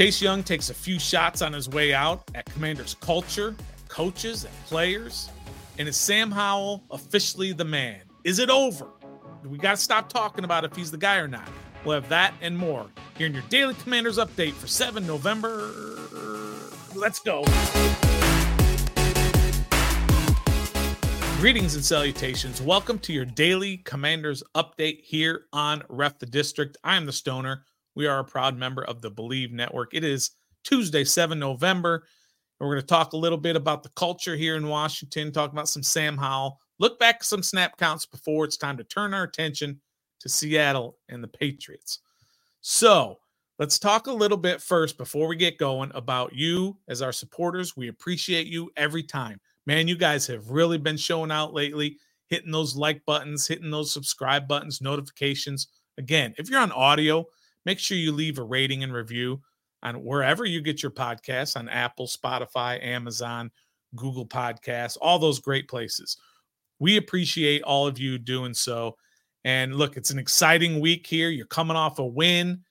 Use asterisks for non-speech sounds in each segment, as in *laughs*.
Chase Young takes a few shots on his way out at Commanders culture, coaches, and players. And is Sam Howell officially the man? Is it over? We got to stop talking about if he's the guy or not. We'll have that and more here in your daily Commanders update for 7 November. Let's go. Greetings and salutations. Welcome to your daily Commanders update here on Ref the District. I am the Stoner. We are a proud member of the Bleav Network. It is Tuesday, 7 November. We're going to talk a little bit about the culture here in Washington, talk about some Sam Howell, look back some snap counts before it's time to turn our attention to Seattle and the Patriots. So let's talk a little bit first before we get going about you as our supporters. We appreciate you every time. Man, you guys have really been showing out lately, hitting those like buttons, hitting those subscribe buttons, notifications. Again, if you're on audio, make sure you leave a rating and review on wherever you get your podcasts on Apple, Spotify, Amazon, Google Podcasts, all those great places. We appreciate all of you doing so. And look, it's an exciting week here. You're coming off a win.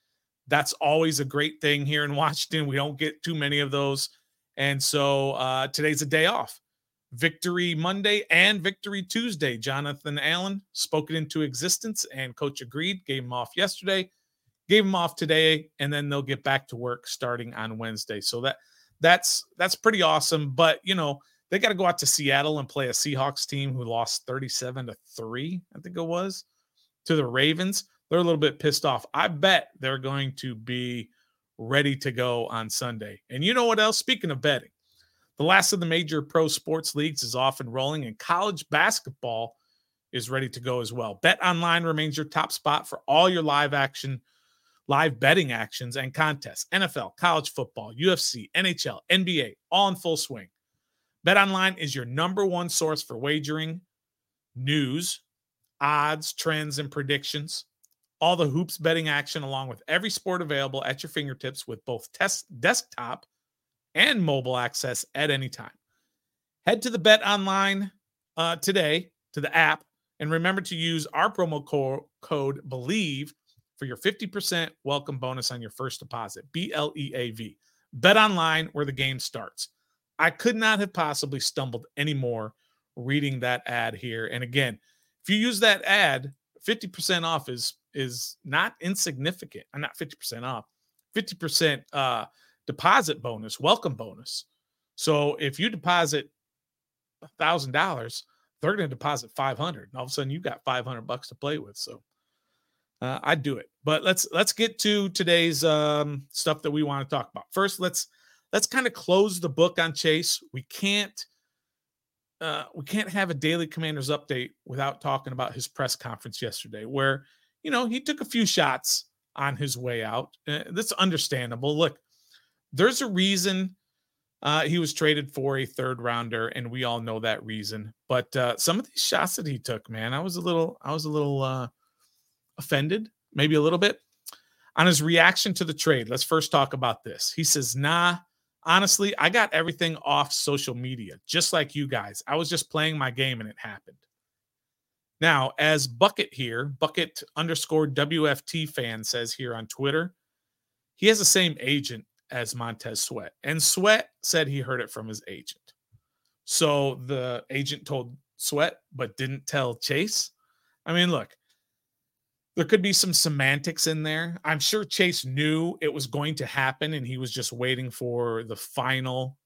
That's always a great thing here in Washington. We don't get too many of those. And so uh, today's a day off. Victory Monday and Victory Tuesday. Jonathan Allen spoke it into existence, and coach agreed, gave him off yesterday gave them off today and then they'll get back to work starting on Wednesday. So that that's that's pretty awesome, but you know, they got to go out to Seattle and play a Seahawks team who lost 37 to 3, I think it was, to the Ravens. They're a little bit pissed off. I bet they're going to be ready to go on Sunday. And you know what else? Speaking of betting, the last of the major pro sports leagues is off and rolling, and college basketball is ready to go as well. Bet Online remains your top spot for all your live action live betting actions and contests, NFL, college football, UFC, NHL, NBA, all in full swing. BetOnline is your number one source for wagering, news, odds, trends, and predictions. All the hoops betting action, along with every sport available at your fingertips with both test desktop and mobile access at any time. Head to the Bet Online uh, today to the app and remember to use our promo co- code BLEAV for your 50% welcome bonus on your first deposit. B L E A V. Bet online where the game starts. I could not have possibly stumbled anymore reading that ad here. And again, if you use that ad, 50% off is is not insignificant. I'm not 50% off. 50% uh deposit bonus, welcome bonus. So if you deposit a thousand dollars, they're going to deposit 500 and all of a sudden you've got 500 bucks to play with. So uh, I'd do it. But let's let's get to today's um, stuff that we want to talk about. First, let's let's kind of close the book on Chase. We can't uh, we can't have a daily Commanders update without talking about his press conference yesterday, where you know he took a few shots on his way out. Uh, that's understandable. Look, there's a reason uh, he was traded for a third rounder, and we all know that reason. But uh, some of these shots that he took, man, I was a little, I was a little uh, offended, maybe a little bit, on his reaction to the trade. Let's first talk about this. He says, Nah, honestly, I got everything off social media, just like you guys. I was just playing my game and it happened. Now, as Bucket here, Bucket underscore WFT fan says here on Twitter, he has the same agent as Montez Sweat. And Sweat said he heard it from his agent. So the agent told Sweat, but didn't tell Chase. I mean, look, there could be some semantics in there. I'm sure Chase knew it was going to happen and he was just waiting for the final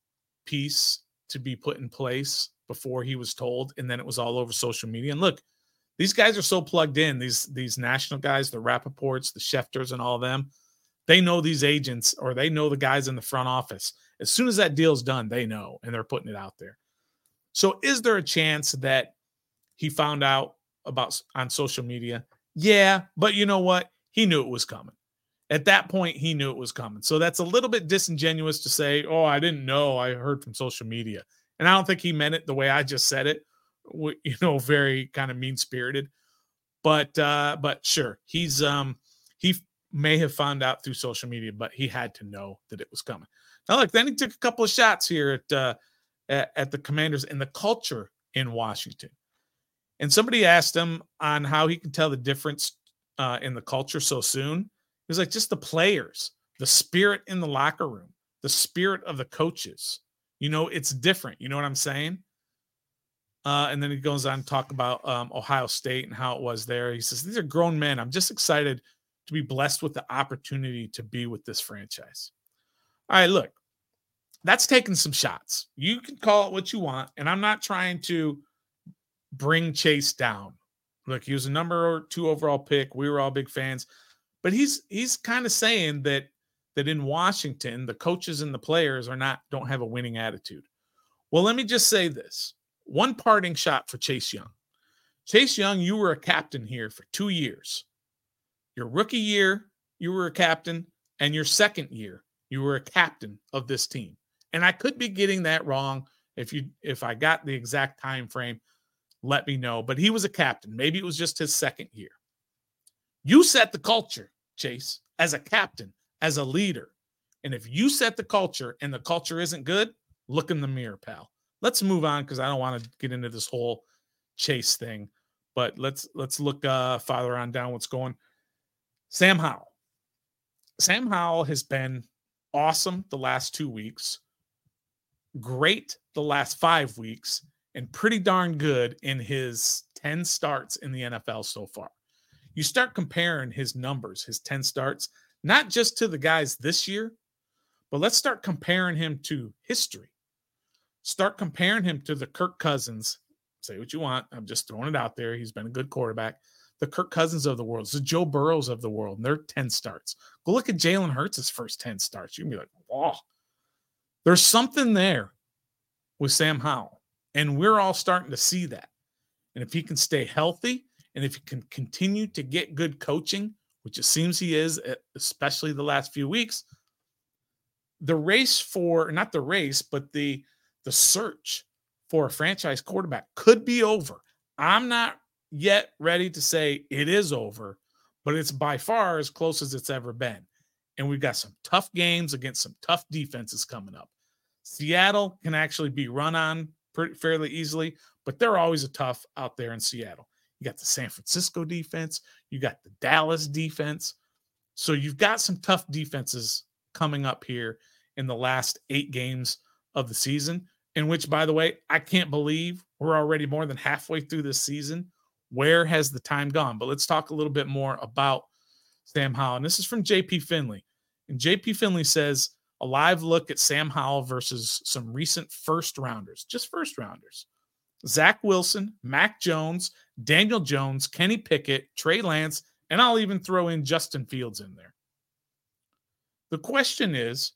piece to be put in place before he was told and then it was all over social media. And look, these guys are so plugged in, these these national guys, the Rapoports, the Schefters and all of them. They know these agents or they know the guys in the front office. As soon as that deal's done, they know and they're putting it out there. So is there a chance that he found out about on social media yeah, but you know what? He knew it was coming. At that point, he knew it was coming. So that's a little bit disingenuous to say, "Oh, I didn't know. I heard from social media." And I don't think he meant it the way I just said it. *laughs* You know, very kind of mean spirited. But uh, but sure, he's um he may have found out through social media, but he had to know that it was coming. Now, look, then he took a couple of shots here at uh, at, at the Commanders and the culture in Washington. And somebody asked him on how he can tell the difference uh, in the culture so soon. He was like, just the players. the spirit in the locker room, the spirit of the coaches. You know, it's different. You know what I'm saying? Uh, and then he goes on to talk about um, Ohio State and how it was there. He says, These are grown men. I'm just excited to be blessed with the opportunity to be with this franchise. All right, look, that's taking some shots. You can call it what you want. And I'm not trying to bring Chase down. Look, he was a number two overall pick. We were all big fans. But he's he's kind of saying that that in Washington, the coaches and the players are not don't have a winning attitude. Well, let me just say this. One parting shot for Chase Young. Chase Young, you were a captain here for two years. Your rookie year, you were a captain, and your second year, you were a captain of this team. And I could be getting that wrong. If you if I got the exact time frame, let me know. But he was a captain. Maybe it was just his second year. You set the culture, Chase, as a captain, as a leader. And if you set the culture and the culture isn't good, look in the mirror, pal. Let's move on because I don't want to get into this whole chase thing. But let's let's look uh farther on down what's going. Sam Howell. Sam Howell has been awesome the last two weeks, great the last five weeks, and pretty darn good in his 10 starts in the NFL so far. You start comparing his numbers, his 10 starts, not just to the guys this year, but let's start comparing him to history. Start comparing him to the Kirk Cousins. Say what you want. I'm just throwing it out there. He's been a good quarterback the Kirk Cousins of the world, the Joe Burrows of the world, and their 10 starts. Go look at Jalen Hurts' first 10 starts. You can be like, wow. There's something there with Sam Howell. And we're all starting to see that. And if he can stay healthy and if he can continue to get good coaching, which it seems he is, especially the last few weeks, the race for not the race, but the the search for a franchise quarterback could be over. I'm not yet ready to say it is over, but it's by far as close as it's ever been. And we've got some tough games against some tough defenses coming up. Seattle can actually be run on pretty fairly easily, but they're always a tough out there in Seattle. You got the San Francisco defense, you got the Dallas defense. So you've got some tough defenses coming up here in the last eight games of the season, in which, by the way, I can't believe we're already more than halfway through this season where has the time gone? But let's talk a little bit more about Sam Howell. And this is from JP Finley. And JP Finley says a live look at Sam Howell versus some recent first rounders, just first rounders. Zach Wilson, Mac Jones, Daniel Jones, Kenny Pickett, Trey Lance, and I'll even throw in Justin Fields in there. The question is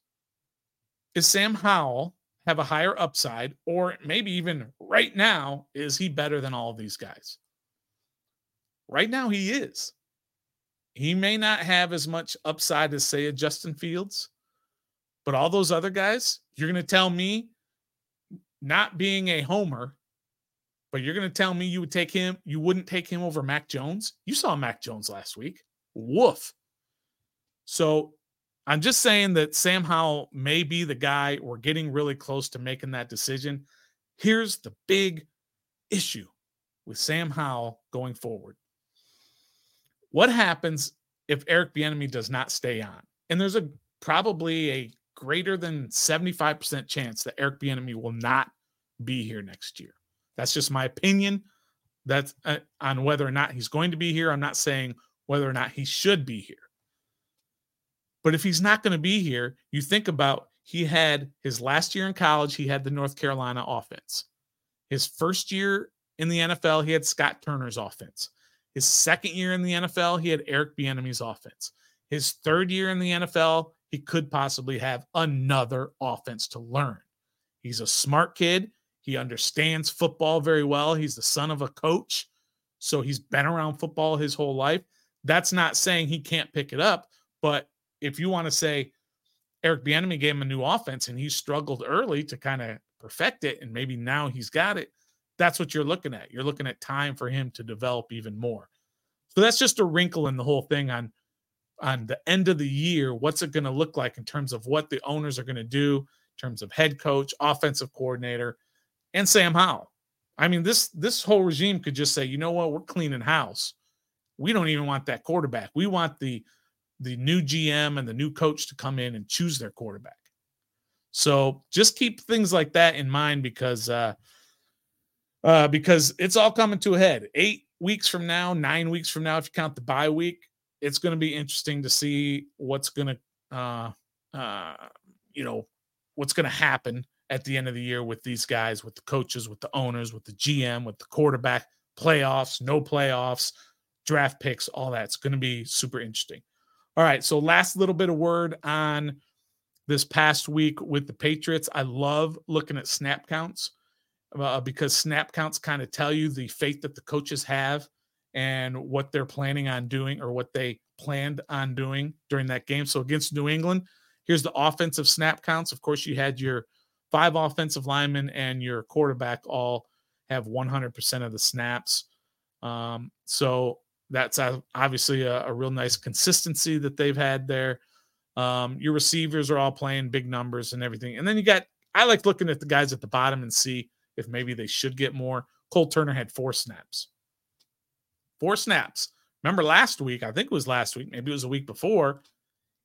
Is Sam Howell have a higher upside, or maybe even right now, is he better than all of these guys? Right now, he is. He may not have as much upside as, say, a Justin Fields, but all those other guys, you're going to tell me, not being a homer, but you're going to tell me you would take him, you wouldn't take him over Mac Jones? You saw Mac Jones last week. Woof. So I'm just saying that Sam Howell may be the guy. We're getting really close to making that decision. Here's the big issue with Sam Howell going forward. What happens if Eric Bieniemy does not stay on? And there's a probably a greater than 75% chance that Eric Bieniemy will not be here next year. That's just my opinion. That's uh, on whether or not he's going to be here. I'm not saying whether or not he should be here. But if he's not going to be here, you think about he had his last year in college, he had the North Carolina offense. His first year in the NFL, he had Scott Turner's offense. His second year in the NFL, he had Eric Bieniemy's offense. His third year in the NFL, he could possibly have another offense to learn. He's a smart kid. He understands football very well. He's the son of a coach. So he's been around football his whole life. That's not saying he can't pick it up, but if you want to say Eric Bieniemy gave him a new offense and he struggled early to kind of perfect it and maybe now he's got it, that's what you're looking at. You're looking at time for him to develop even more. So that's just a wrinkle in the whole thing on on the end of the year. What's it going to look like in terms of what the owners are going to do in terms of head coach, offensive coordinator, and Sam Howell? I mean, this this whole regime could just say, you know what, we're cleaning house. We don't even want that quarterback. We want the the new GM and the new coach to come in and choose their quarterback. So just keep things like that in mind because uh, uh, because it's all coming to a head. Eight weeks from now, nine weeks from now, if you count the bye week, it's going to be interesting to see what's going to, uh, uh, you know, what's going to happen at the end of the year with these guys, with the coaches, with the owners, with the GM, with the quarterback, playoffs, no playoffs, draft picks, all that's going to be super interesting. All right. So, last little bit of word on this past week with the Patriots. I love looking at snap counts uh, because snap counts kind of tell you the faith that the coaches have and what they're planning on doing or what they planned on doing during that game. So against New England, here's the offensive snap counts. Of course, you had your five offensive linemen and your quarterback all have 100% of the snaps. Um, so that's obviously a, a, real nice consistency that they've had there. Um, your receivers are all playing big numbers and everything. And then you got, I like looking at the guys at the bottom and see if maybe they should get more. Cole Turner had four snaps. Four snaps. Remember last week, I think it was last week, maybe it was a week before.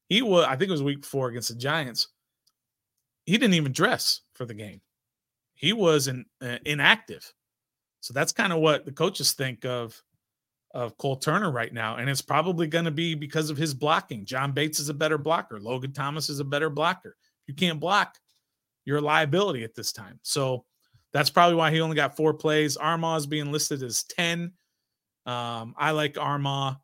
He was, I think it was a week before against the Giants. He didn't even dress for the game. He was in, uh, inactive. So that's kind of what the coaches think of of Cole Turner right now. And it's probably going to be because of his blocking. John Bates is a better blocker. Logan Thomas is a better blocker. You can't block, you're a liability at this time. So that's probably why he only got four plays. Armah is being listed as 10. Um, I like Armah.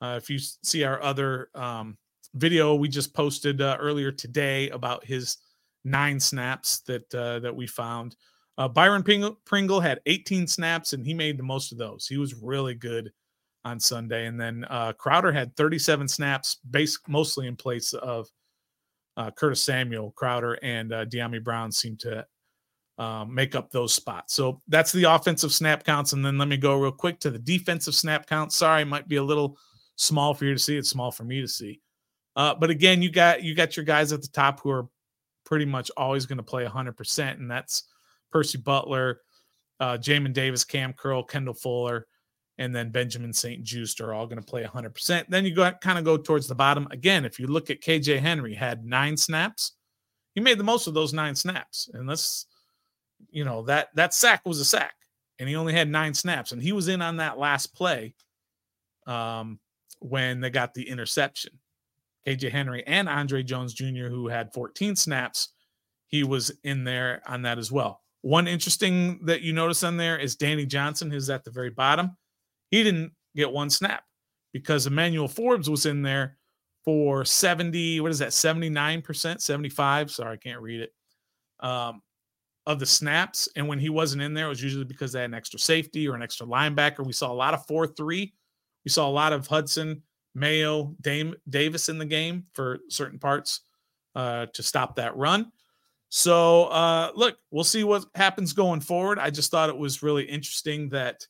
Uh, if you see our other um, video we just posted uh, earlier today about his nine snaps that uh, that we found. Uh, Byron Pringle, Pringle, had 18 snaps and he made the most of those. He was really good on Sunday. And then uh, Crowder had 37 snaps, based mostly in place of uh, Curtis Samuel. Crowder and uh, Dyami Brown seemed to um, make up those spots. So that's the offensive snap counts. And then let me go real quick to the defensive snap count. Sorry, might be a little small for you to see. It's small for me to see. Uh, but again, you got you got your guys at the top who are pretty much always going to play 100%, and that's Percy Butler, uh, Jamin Davis, Cam Curl, Kendall Fuller, and then Benjamin St-Juste are all going to play 100%. Then you go kind of go towards the bottom. Again, if you look at KJ Henry, had nine snaps. He made the most of those nine snaps. And let's you know that that sack was a sack and he only had nine snaps and he was in on that last play um, when they got the interception. Kj henry and andre jones jr who had 14 snaps he was in there on that as well. One interesting that you notice on there is danny johnson who's at the very bottom. He didn't get one snap because emmanuel forbes was in there for 70 what is that 79% 75 sorry i can't read it um, of the snaps. And when he wasn't in there, it was usually because they had an extra safety or an extra linebacker. We saw a lot of 4 3. We saw a lot of Hudson, Mayo, Dame, Davis in the game for certain parts uh, to stop that run. So, uh, look, we'll see what happens going forward. I just thought it was really interesting that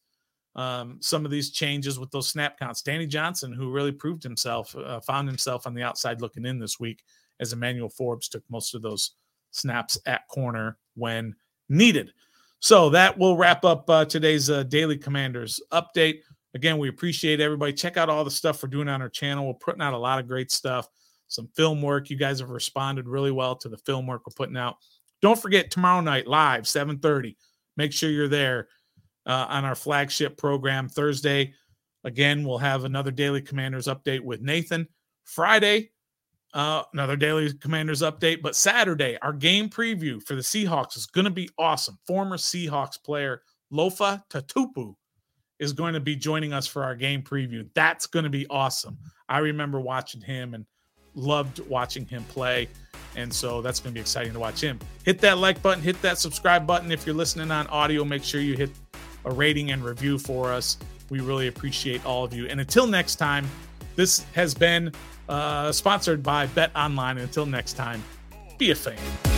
um, some of these changes with those snap counts. Danny Johnson, who really proved himself, uh, found himself on the outside looking in this week as Emmanuel Forbes took most of those snaps at corner when needed. So that will wrap up uh, today's uh, Daily Commanders update. Again, we appreciate everybody. Check out all the stuff we're doing on our channel. We're putting out a lot of great stuff, some film work. You guys have responded really well to the film work we're putting out. Don't forget tomorrow night live 7:30. Make sure you're there uh, on our flagship program Thursday. Again, we'll have another Daily Commanders update with Nathan. Friday, uh, another daily commanders update. But Saturday, our game preview for the Seahawks is going to be awesome. Former Seahawks player Lofa Tatupu is going to be joining us for our game preview. That's going to be awesome. I remember watching him and loved watching him play. And so that's going to be exciting to watch him. Hit that like button, hit that subscribe button. If you're listening on audio, make sure you hit a rating and review for us. We really appreciate all of you. And until next time, this has been uh, sponsored by Bet Online. Until next time, be a fan.